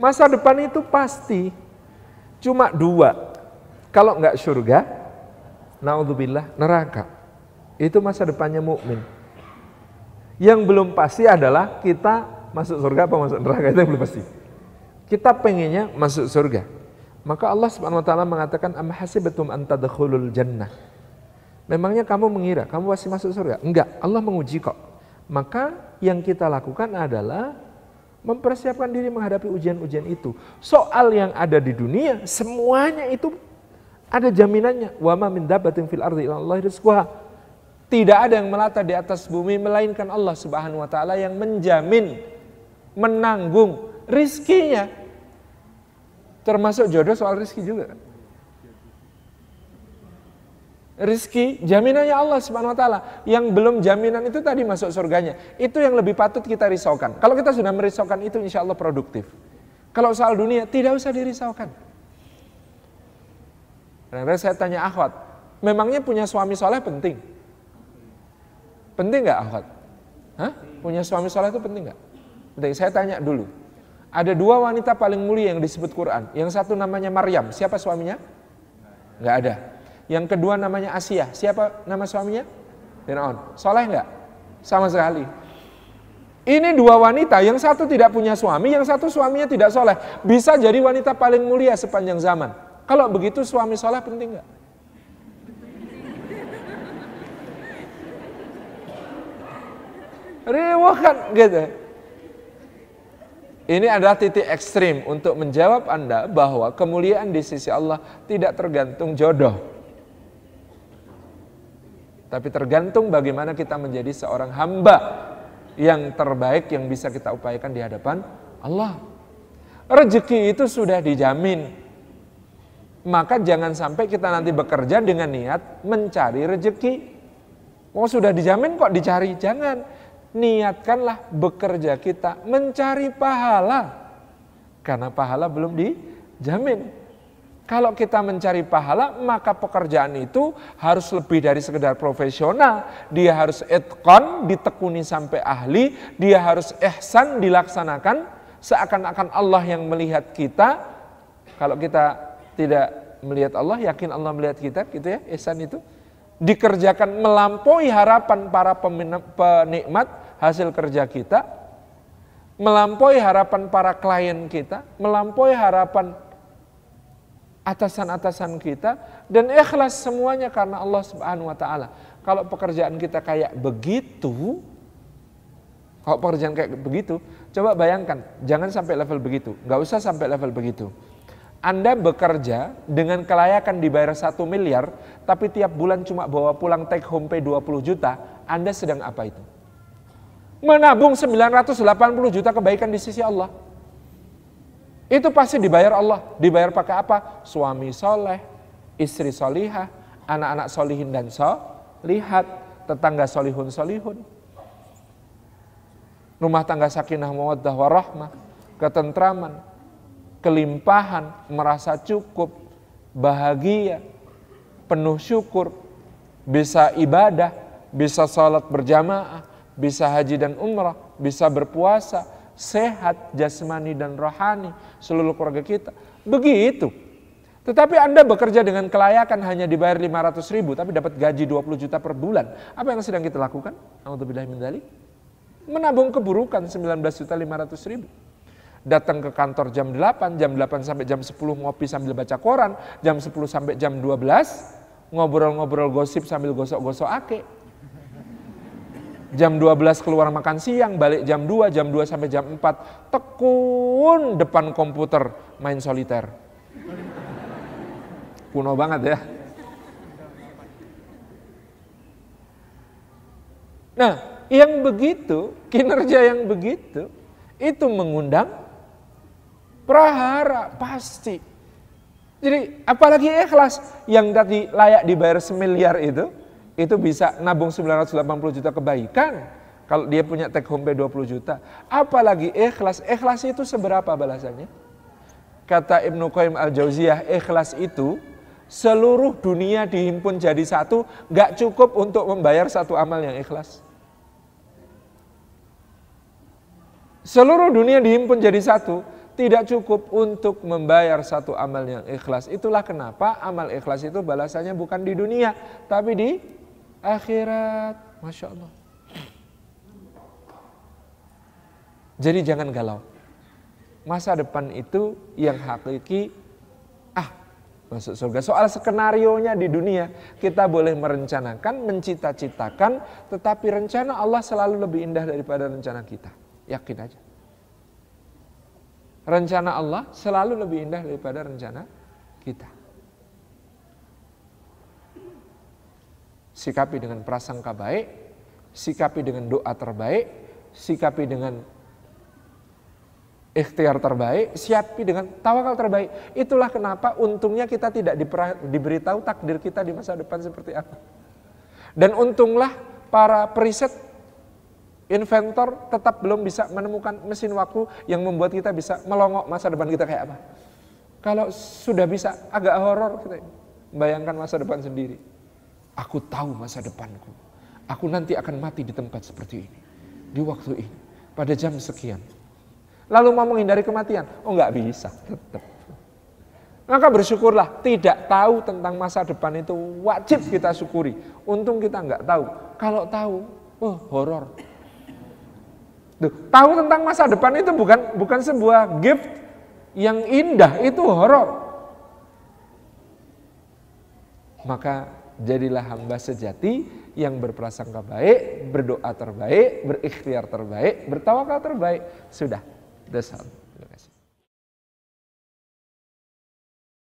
Masa depan itu pasti cuma dua. Kalau nggak surga, naudzubillah neraka. Itu masa depannya mukmin. Yang belum pasti adalah kita masuk surga apa masuk neraka itu yang belum pasti. Kita pengennya masuk surga. Maka Allah Subhanahu wa taala mengatakan am hasibatum an tadkhulul jannah. Memangnya kamu mengira kamu pasti masuk surga? Enggak, Allah menguji kok. Maka yang kita lakukan adalah mempersiapkan diri menghadapi ujian-ujian itu. Soal yang ada di dunia semuanya itu ada jaminannya. Wa ma min dabbatin fil ardi. Tidak ada yang melata di atas bumi melainkan Allah Subhanahu wa taala yang menjamin menanggung rizkinya. Termasuk jodoh soal rizki juga. Rizki jaminannya Allah Subhanahu wa taala. Yang belum jaminan itu tadi masuk surganya. Itu yang lebih patut kita risaukan. Kalau kita sudah merisaukan itu insya Allah produktif. Kalau soal dunia tidak usah dirisaukan. Karena saya tanya akhwat, memangnya punya suami soleh penting? Penting nggak akhwat? Hah? Punya suami soleh itu penting nggak? Penting. Saya tanya dulu. Ada dua wanita paling mulia yang disebut Quran. Yang satu namanya Maryam. Siapa suaminya? Nggak ada. Yang kedua namanya Asia. Siapa nama suaminya? Fir'aun. Soleh nggak? Sama sekali. Ini dua wanita, yang satu tidak punya suami, yang satu suaminya tidak soleh. Bisa jadi wanita paling mulia sepanjang zaman. Kalau begitu suami soleh penting nggak? Riwah kan gitu. Ini adalah titik ekstrim untuk menjawab Anda bahwa kemuliaan di sisi Allah tidak tergantung jodoh. Tapi tergantung bagaimana kita menjadi seorang hamba yang terbaik yang bisa kita upayakan di hadapan Allah. Rezeki itu sudah dijamin. Maka jangan sampai kita nanti bekerja dengan niat mencari rezeki. Mau sudah dijamin kok dicari? Jangan niatkanlah bekerja kita mencari pahala. Karena pahala belum dijamin. Kalau kita mencari pahala, maka pekerjaan itu harus lebih dari sekedar profesional. Dia harus etkon, ditekuni sampai ahli. Dia harus ihsan, dilaksanakan. Seakan-akan Allah yang melihat kita. Kalau kita tidak melihat Allah, yakin Allah melihat kita, gitu ya, ihsan itu dikerjakan melampaui harapan para penikmat hasil kerja kita, melampaui harapan para klien kita, melampaui harapan atasan-atasan kita dan ikhlas semuanya karena Allah Subhanahu wa taala. Kalau pekerjaan kita kayak begitu, kalau pekerjaan kayak begitu, coba bayangkan, jangan sampai level begitu, nggak usah sampai level begitu. Anda bekerja dengan kelayakan dibayar satu miliar, tapi tiap bulan cuma bawa pulang take home pay 20 juta, Anda sedang apa itu? Menabung 980 juta kebaikan di sisi Allah. Itu pasti dibayar Allah. Dibayar pakai apa? Suami soleh, istri solihah, anak-anak solihin dan solihat, tetangga solihun solihun. Rumah tangga sakinah mawaddah warahmah, ketentraman, kelimpahan, merasa cukup, bahagia, penuh syukur, bisa ibadah, bisa salat berjamaah, bisa haji dan umrah, bisa berpuasa, sehat jasmani dan rohani, seluruh keluarga kita. Begitu. Tetapi Anda bekerja dengan kelayakan hanya dibayar 500 ribu, tapi dapat gaji 20 juta per bulan. Apa yang sedang kita lakukan? Alhamdulillah Menabung keburukan 19 juta 500 ribu datang ke kantor jam 8, jam 8 sampai jam 10 ngopi sambil baca koran, jam 10 sampai jam 12 ngobrol-ngobrol gosip sambil gosok-gosok ake. Jam 12 keluar makan siang, balik jam 2, jam 2 sampai jam 4, tekun depan komputer main soliter. Kuno banget ya. Nah, yang begitu, kinerja yang begitu, itu mengundang Prahara, pasti. Jadi apalagi ikhlas yang tadi layak dibayar semiliar itu, itu bisa nabung 980 juta kebaikan. Kalau dia punya take home pay 20 juta. Apalagi ikhlas, ikhlas itu seberapa balasannya? Kata Ibnu Qayyim al-Jauziyah, ikhlas itu seluruh dunia dihimpun jadi satu, gak cukup untuk membayar satu amal yang ikhlas. Seluruh dunia dihimpun jadi satu, tidak cukup untuk membayar satu amal yang ikhlas. Itulah kenapa amal ikhlas itu balasannya bukan di dunia, tapi di akhirat. Masya Allah. Jadi jangan galau. Masa depan itu yang hakiki, ah masuk surga. Soal skenario-nya di dunia, kita boleh merencanakan, mencita-citakan, tetapi rencana Allah selalu lebih indah daripada rencana kita. Yakin aja. Rencana Allah selalu lebih indah daripada rencana kita. Sikapi dengan prasangka baik, sikapi dengan doa terbaik, sikapi dengan ikhtiar terbaik, siapi dengan tawakal terbaik. Itulah kenapa untungnya kita tidak diberitahu takdir kita di masa depan seperti apa. Dan untunglah para periset inventor tetap belum bisa menemukan mesin waktu yang membuat kita bisa melongok masa depan kita kayak apa. Kalau sudah bisa agak horor kita bayangkan masa depan sendiri. Aku tahu masa depanku. Aku nanti akan mati di tempat seperti ini. Di waktu ini. Pada jam sekian. Lalu mau menghindari kematian. Oh nggak bisa. Tetap. Maka bersyukurlah tidak tahu tentang masa depan itu wajib kita syukuri. Untung kita nggak tahu. Kalau tahu, oh horor. Tahu tentang masa depan itu bukan bukan sebuah gift yang indah, itu horor. Maka jadilah hamba sejati yang berprasangka baik, berdoa terbaik, berikhtiar terbaik, bertawakal terbaik. Sudah, all.